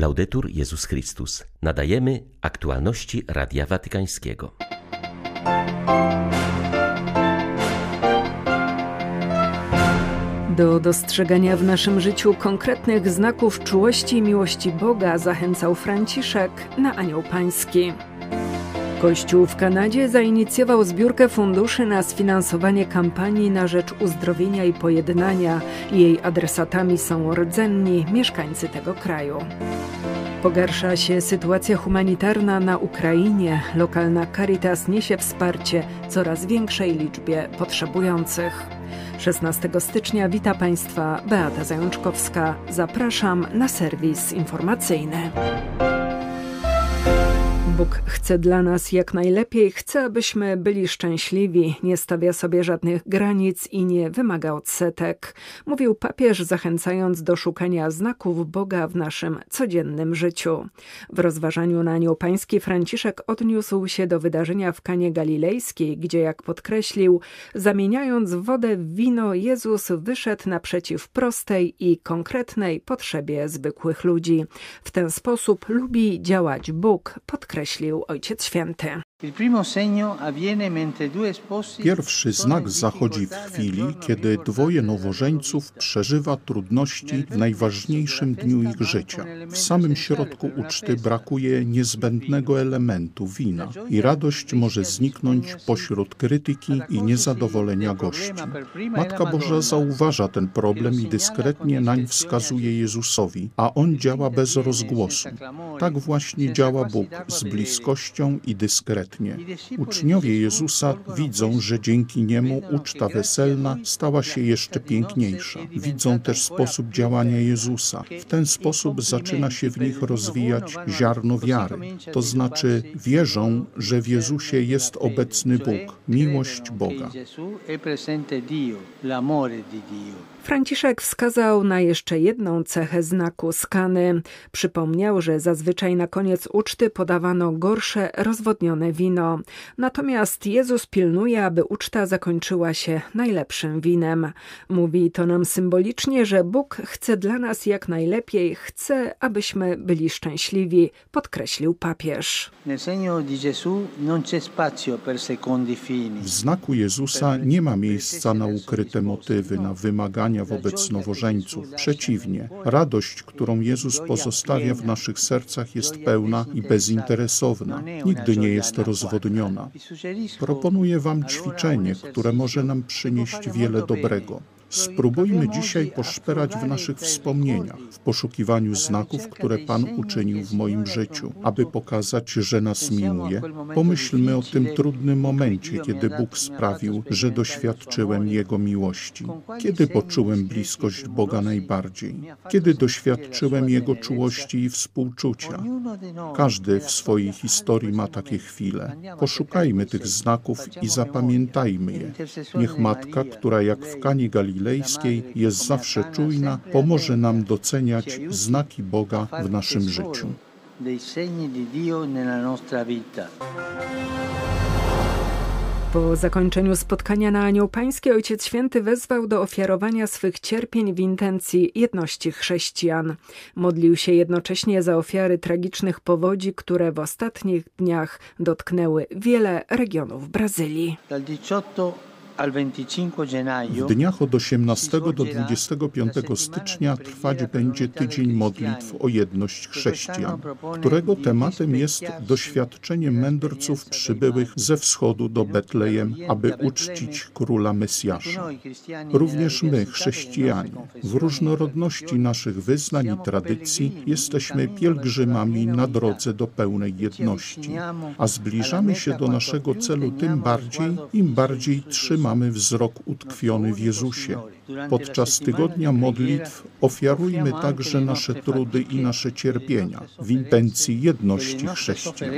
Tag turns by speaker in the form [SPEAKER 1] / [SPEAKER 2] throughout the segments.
[SPEAKER 1] Laudetur Jezus Chrystus. Nadajemy aktualności Radia Watykańskiego.
[SPEAKER 2] Do dostrzegania w naszym życiu konkretnych znaków czułości i miłości Boga zachęcał Franciszek na Anioł Pański. Kościół w Kanadzie zainicjował zbiórkę funduszy na sfinansowanie kampanii na rzecz uzdrowienia i pojednania. Jej adresatami są rdzenni mieszkańcy tego kraju. Pogarsza się sytuacja humanitarna na Ukrainie. Lokalna Caritas niesie wsparcie coraz większej liczbie potrzebujących. 16 stycznia wita Państwa Beata Zajączkowska. Zapraszam na serwis informacyjny. Bóg chce dla nas jak najlepiej, chce, abyśmy byli szczęśliwi, nie stawia sobie żadnych granic i nie wymaga odsetek, mówił papież, zachęcając do szukania znaków Boga w naszym codziennym życiu. W rozważaniu na Anioł Pański Franciszek odniósł się do wydarzenia w Kanie Galilejskiej, gdzie, jak podkreślił, zamieniając wodę w wino, Jezus wyszedł naprzeciw prostej i konkretnej potrzebie zwykłych ludzi. W ten sposób lubi działać Bóg, podkreślił podkreślił Ojciec Święty.
[SPEAKER 3] Pierwszy znak zachodzi w chwili, kiedy dwoje nowożeńców przeżywa trudności w najważniejszym dniu ich życia. W samym środku uczty brakuje niezbędnego elementu wina i radość może zniknąć pośród krytyki i niezadowolenia gości. Matka Boża zauważa ten problem i dyskretnie nań wskazuje Jezusowi, a on działa bez rozgłosu. Tak właśnie działa Bóg z bliskością i Uczniowie Jezusa widzą, że dzięki niemu uczta weselna stała się jeszcze piękniejsza. Widzą też sposób działania Jezusa. W ten sposób zaczyna się w nich rozwijać ziarno wiary. To znaczy wierzą, że w Jezusie jest obecny Bóg, miłość Boga.
[SPEAKER 2] Franciszek wskazał na jeszcze jedną cechę znaku skany. Przypomniał, że zazwyczaj na koniec uczty podawano gorsze, rozwodnione wino. Natomiast Jezus pilnuje, aby uczta zakończyła się najlepszym winem. Mówi to nam symbolicznie, że Bóg chce dla nas jak najlepiej, chce, abyśmy byli szczęśliwi, podkreślił papież.
[SPEAKER 3] W znaku Jezusa nie ma miejsca na ukryte motywy, na wymagania wobec nowożeńców. Przeciwnie, radość, którą Jezus pozostawia w naszych sercach jest pełna i bezinteresowna. Nigdy nie jest rozwodniona. Proponuję Wam ćwiczenie, które może nam przynieść wiele dobrego. Spróbujmy dzisiaj poszperać w naszych wspomnieniach, w poszukiwaniu znaków, które Pan uczynił w moim życiu, aby pokazać, że nas miłuje. Pomyślmy o tym trudnym momencie, kiedy Bóg sprawił, że doświadczyłem Jego miłości. Kiedy poczułem bliskość Boga najbardziej? Kiedy doświadczyłem Jego czułości i współczucia? Każdy w swojej historii ma takie chwile. Poszukajmy tych znaków i zapamiętajmy je. Niech Matka, która jak w Kanie Galilei Galilejskiej jest zawsze czujna, pomoże nam doceniać znaki Boga w naszym życiu.
[SPEAKER 2] Po zakończeniu spotkania na Anioł Pański Ojciec Święty wezwał do ofiarowania swych cierpień w intencji jedności chrześcijan. Modlił się jednocześnie za ofiary tragicznych powodzi, które w ostatnich dniach dotknęły wiele regionów Brazylii.
[SPEAKER 3] W dniach od 18 do 25 stycznia trwać będzie tydzień modlitw o jedność chrześcijan, którego tematem jest doświadczenie mędrców przybyłych ze wschodu do Betlejem, aby uczcić króla Mesjasza. Również my, chrześcijanie, w różnorodności naszych wyznań i tradycji, jesteśmy pielgrzymami na drodze do pełnej jedności, a zbliżamy się do naszego celu tym bardziej, im bardziej trzymamy mamy wzrok utkwiony w Jezusie. Podczas tygodnia modlitw ofiarujmy także nasze trudy i nasze cierpienia w intencji jedności chrześcijan.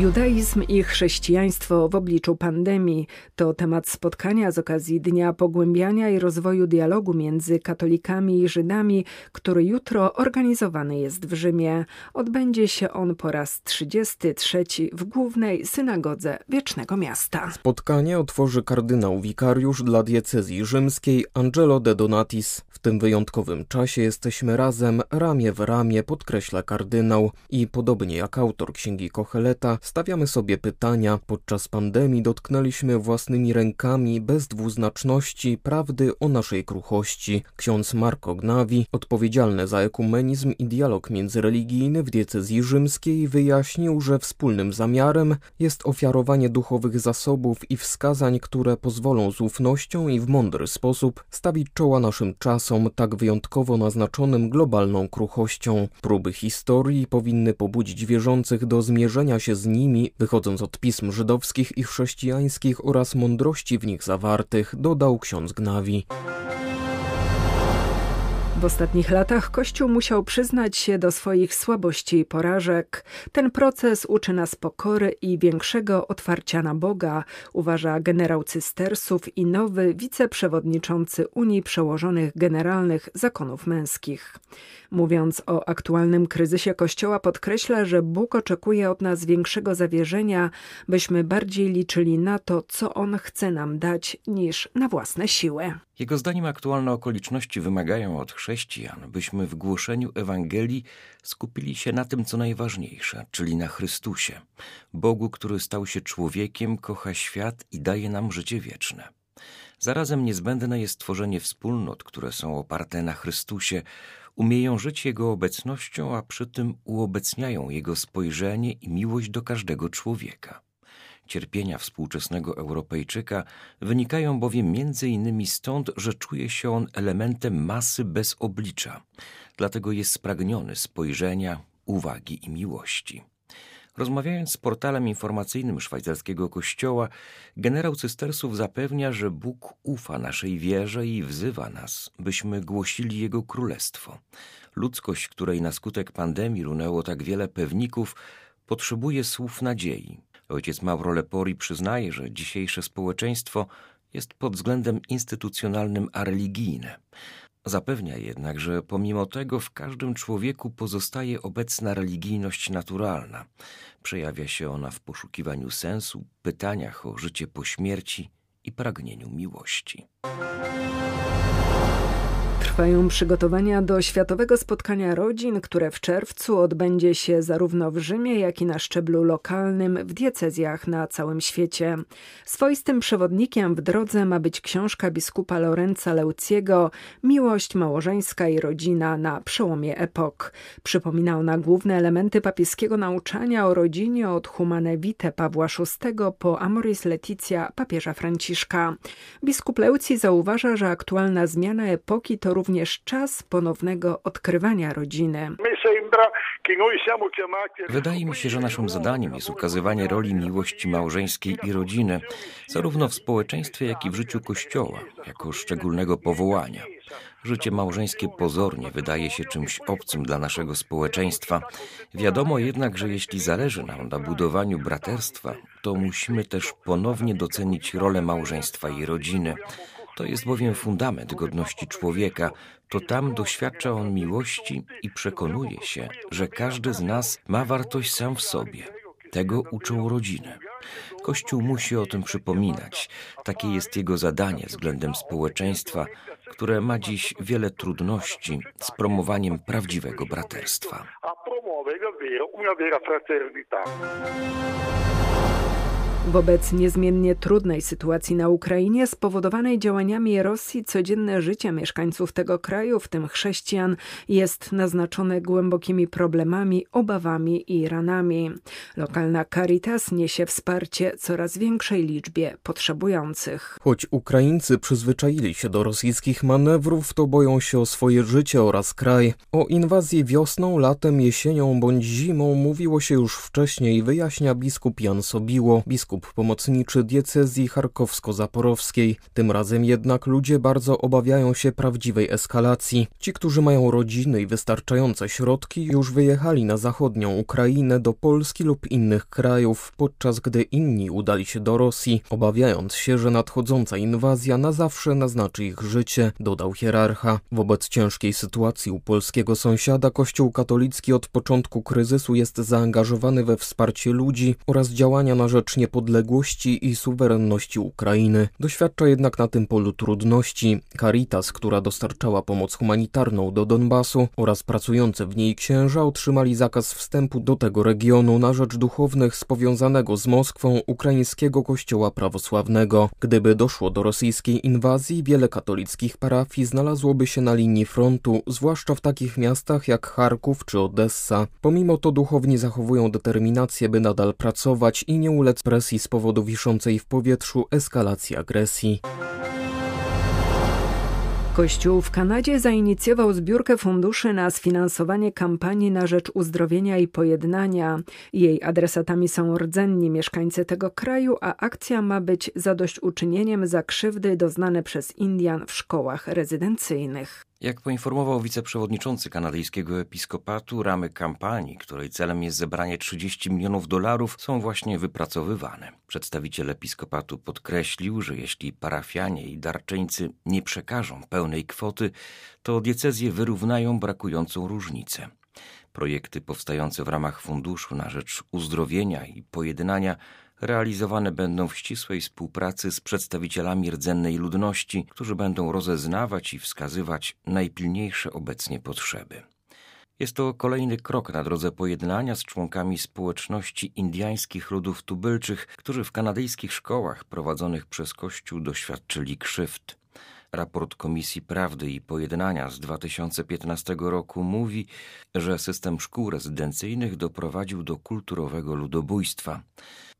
[SPEAKER 2] Judaizm i chrześcijaństwo w obliczu pandemii to temat spotkania z okazji Dnia Pogłębiania i Rozwoju Dialogu między katolikami i Żydami, który jutro organizowany jest w Rzymie. Odbędzie się on po raz 33 w głównej synagodze Wiecznego Miasta.
[SPEAKER 4] Spotkanie otworzy kardynał wikariusz dla diecezji rzymskiej Angelo de Donatis. W tym wyjątkowym czasie jesteśmy razem, ramię w ramię, podkreśla kardynał i podobnie jak autor księgi Kocheleta, Stawiamy sobie pytania. Podczas pandemii dotknęliśmy własnymi rękami bez dwuznaczności prawdy o naszej kruchości. Ksiądz Marco Gnawi, odpowiedzialny za ekumenizm i dialog międzyreligijny w diecezji rzymskiej, wyjaśnił, że wspólnym zamiarem jest ofiarowanie duchowych zasobów i wskazań, które pozwolą z ufnością i w mądry sposób stawić czoła naszym czasom, tak wyjątkowo naznaczonym globalną kruchością. Próby historii powinny pobudzić wierzących do zmierzenia się z nimi, wychodząc od pism żydowskich i chrześcijańskich oraz mądrości w nich zawartych, dodał ksiądz Gnawi.
[SPEAKER 2] W ostatnich latach Kościół musiał przyznać się do swoich słabości i porażek. Ten proces uczy nas pokory i większego otwarcia na Boga, uważa generał Cystersów i nowy wiceprzewodniczący Unii Przełożonych Generalnych Zakonów Męskich. Mówiąc o aktualnym kryzysie Kościoła, podkreśla, że Bóg oczekuje od nas większego zawierzenia, byśmy bardziej liczyli na to, co On chce nam dać, niż na własne siły.
[SPEAKER 5] Jego zdaniem aktualne okoliczności wymagają od chrześcijan, byśmy w głoszeniu Ewangelii skupili się na tym, co najważniejsze, czyli na Chrystusie, Bogu, który stał się człowiekiem, kocha świat i daje nam życie wieczne. Zarazem niezbędne jest tworzenie wspólnot, które są oparte na Chrystusie, umieją żyć Jego obecnością, a przy tym uobecniają Jego spojrzenie i miłość do każdego człowieka. Cierpienia współczesnego Europejczyka wynikają bowiem między innymi stąd, że czuje się on elementem masy bez oblicza, dlatego jest spragniony spojrzenia, uwagi i miłości. Rozmawiając z portalem informacyjnym szwajcarskiego kościoła, generał Cystersów zapewnia, że Bóg ufa naszej wierze i wzywa nas, byśmy głosili Jego królestwo. Ludzkość, której na skutek pandemii runęło tak wiele pewników, potrzebuje słów nadziei. Ojciec Mauro Lepori przyznaje, że dzisiejsze społeczeństwo jest pod względem instytucjonalnym a religijne. Zapewnia jednak, że pomimo tego w każdym człowieku pozostaje obecna religijność naturalna. Przejawia się ona w poszukiwaniu sensu, pytaniach o życie po śmierci i pragnieniu miłości.
[SPEAKER 2] Trwają przygotowania do Światowego Spotkania Rodzin, które w czerwcu odbędzie się zarówno w Rzymie, jak i na szczeblu lokalnym w diecezjach na całym świecie. Swoistym przewodnikiem w drodze ma być książka biskupa Lorenza Leuciego Miłość małżeńska i rodzina na przełomie epok. Przypomina ona główne elementy papieskiego nauczania o rodzinie od Humane Vitae Pawła VI po Amoris Leticia papieża Franciszka. Biskup Leuci zauważa, że aktualna zmiana epoki to również czas ponownego odkrywania rodziny.
[SPEAKER 5] Wydaje mi się, że naszym zadaniem jest ukazywanie roli miłości małżeńskiej i rodziny, zarówno w społeczeństwie, jak i w życiu Kościoła, jako szczególnego powołania. Życie małżeńskie pozornie wydaje się czymś obcym dla naszego społeczeństwa. Wiadomo jednak, że jeśli zależy nam na budowaniu braterstwa, to musimy też ponownie docenić rolę małżeństwa i rodziny. To jest bowiem fundament godności człowieka. To tam doświadcza on miłości i przekonuje się, że każdy z nas ma wartość sam w sobie. Tego uczą rodziny. Kościół musi o tym przypominać. Takie jest jego zadanie względem społeczeństwa, które ma dziś wiele trudności z promowaniem prawdziwego braterstwa.
[SPEAKER 2] Wobec niezmiennie trudnej sytuacji na Ukrainie, spowodowanej działaniami Rosji, codzienne życie mieszkańców tego kraju, w tym chrześcijan, jest naznaczone głębokimi problemami, obawami i ranami. Lokalna Caritas niesie wsparcie coraz większej liczbie potrzebujących.
[SPEAKER 4] Choć Ukraińcy przyzwyczaili się do rosyjskich manewrów, to boją się o swoje życie oraz kraj. O inwazji wiosną, latem, jesienią bądź zimą mówiło się już wcześniej, wyjaśnia biskup Jan Sobiło, biskup biskup pomocniczy diecezji charkowsko-zaporowskiej. Tym razem jednak ludzie bardzo obawiają się prawdziwej eskalacji. Ci, którzy mają rodziny i wystarczające środki, już wyjechali na zachodnią Ukrainę, do Polski lub innych krajów, podczas gdy inni udali się do Rosji, obawiając się, że nadchodząca inwazja na zawsze naznaczy ich życie, dodał hierarcha. Wobec ciężkiej sytuacji u polskiego sąsiada Kościół katolicki od początku kryzysu jest zaangażowany we wsparcie ludzi oraz działania na rzecz niepodległości i suwerenności Ukrainy. Doświadcza jednak na tym polu trudności. Caritas, która dostarczała pomoc humanitarną do Donbasu oraz pracujące w niej księża otrzymali zakaz wstępu do tego regionu na rzecz duchownych z powiązanego z Moskwą ukraińskiego kościoła prawosławnego. Gdyby doszło do rosyjskiej inwazji, wiele katolickich parafii znalazłoby się na linii frontu, zwłaszcza w takich miastach jak Charków czy Odessa. Pomimo to duchowni zachowują determinację, by nadal pracować i nie ulec presji z powodu wiszącej w powietrzu eskalacji agresji.
[SPEAKER 2] Kościół w Kanadzie zainicjował zbiórkę funduszy na sfinansowanie kampanii na rzecz uzdrowienia i pojednania. Jej adresatami są rdzenni mieszkańcy tego kraju, a akcja ma być zadośćuczynieniem za krzywdy doznane przez Indian w szkołach rezydencyjnych.
[SPEAKER 5] Jak poinformował wiceprzewodniczący kanadyjskiego episkopatu, ramy kampanii, której celem jest zebranie 30 milionów dolarów, są właśnie wypracowywane. Przedstawiciel episkopatu podkreślił, że jeśli parafianie i darczyńcy nie przekażą pełnej kwoty, to diecezje wyrównają brakującą różnicę. Projekty powstające w ramach Funduszu na rzecz uzdrowienia i pojednania realizowane będą w ścisłej współpracy z przedstawicielami rdzennej ludności, którzy będą rozeznawać i wskazywać najpilniejsze obecnie potrzeby. Jest to kolejny krok na drodze pojednania z członkami społeczności indyjskich ludów tubylczych, którzy w kanadyjskich szkołach prowadzonych przez Kościół doświadczyli krzywd. Raport Komisji Prawdy i Pojednania z 2015 roku mówi, że system szkół rezydencyjnych doprowadził do kulturowego ludobójstwa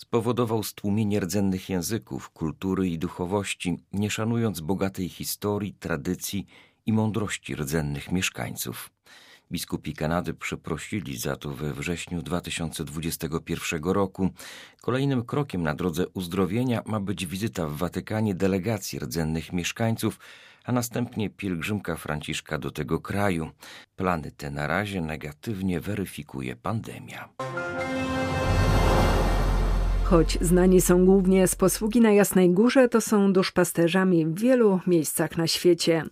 [SPEAKER 5] spowodował stłumienie rdzennych języków, kultury i duchowości, nie szanując bogatej historii, tradycji i mądrości rdzennych mieszkańców. Biskupi Kanady przeprosili za to we wrześniu 2021 roku. Kolejnym krokiem na drodze uzdrowienia ma być wizyta w Watykanie delegacji rdzennych mieszkańców, a następnie pielgrzymka Franciszka do tego kraju. Plany te na razie negatywnie weryfikuje pandemia.
[SPEAKER 2] Choć znani są głównie z posługi na Jasnej Górze, to są duszpasterzami w wielu miejscach na świecie.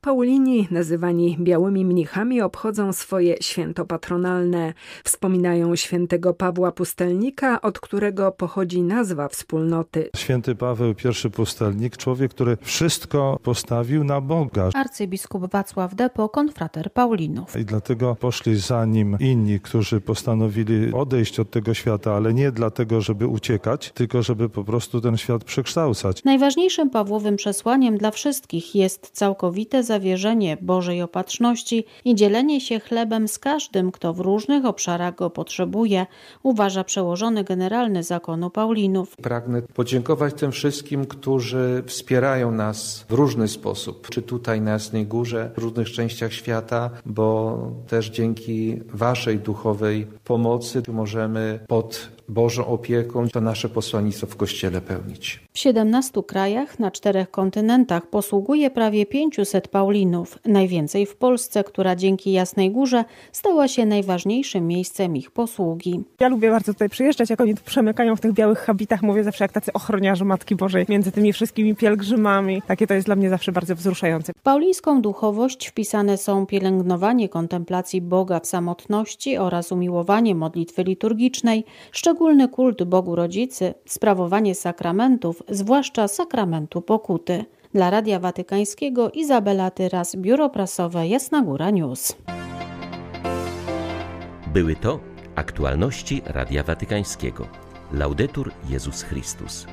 [SPEAKER 2] Paulini, nazywani białymi mnichami, obchodzą swoje święto patronalne. Wspominają świętego Pawła Pustelnika, od którego pochodzi nazwa wspólnoty.
[SPEAKER 6] Święty Paweł, pierwszy pustelnik, człowiek, który wszystko postawił na Boga.
[SPEAKER 7] Arcybiskup Wacław Depo, konfrater Paulinów.
[SPEAKER 6] I dlatego poszli za nim inni, którzy postanowili odejść od tego świata, ale nie dlatego, żeby uciekać, tylko żeby po prostu ten świat przekształcać.
[SPEAKER 7] Najważniejszym Pawłowym przesłaniem dla wszystkich jest całkowite zawierzenie Bożej opatrzności i dzielenie się chlebem z każdym, kto w różnych obszarach go potrzebuje, uważa przełożony generalny zakonu Paulinów.
[SPEAKER 8] Pragnę podziękować tym wszystkim, którzy wspierają nas w różny sposób, czy tutaj na Jasnej Górze, w różnych częściach świata, bo też dzięki Waszej duchowej pomocy możemy pod Bożą opieką to nasze posłannictwo w Kościele pełnić.
[SPEAKER 7] W 17 krajach na czterech kontynentach posługuje prawie 500 Paulinów, najwięcej w Polsce, która dzięki Jasnej Górze stała się najważniejszym miejscem ich posługi.
[SPEAKER 9] Ja lubię bardzo tutaj przyjeżdżać, jak oni tu przemykają w tych białych habitach, mówię zawsze jak tacy ochroniarze Matki Bożej między tymi wszystkimi pielgrzymami. Takie to jest dla mnie zawsze bardzo wzruszające.
[SPEAKER 7] W paulińską duchowość wpisane są pielęgnowanie kontemplacji Boga w samotności oraz umiłowanie modlitwy liturgicznej, szczególny kult Bogu Rodzicy, sprawowanie sakramentów, zwłaszcza sakramentu pokuty. Dla Radia Watykańskiego Izabela Tyras, Biuro Prasowe Jasna Góra News.
[SPEAKER 1] Były to aktualności Radia Watykańskiego. Laudetur Jezus Chrystus.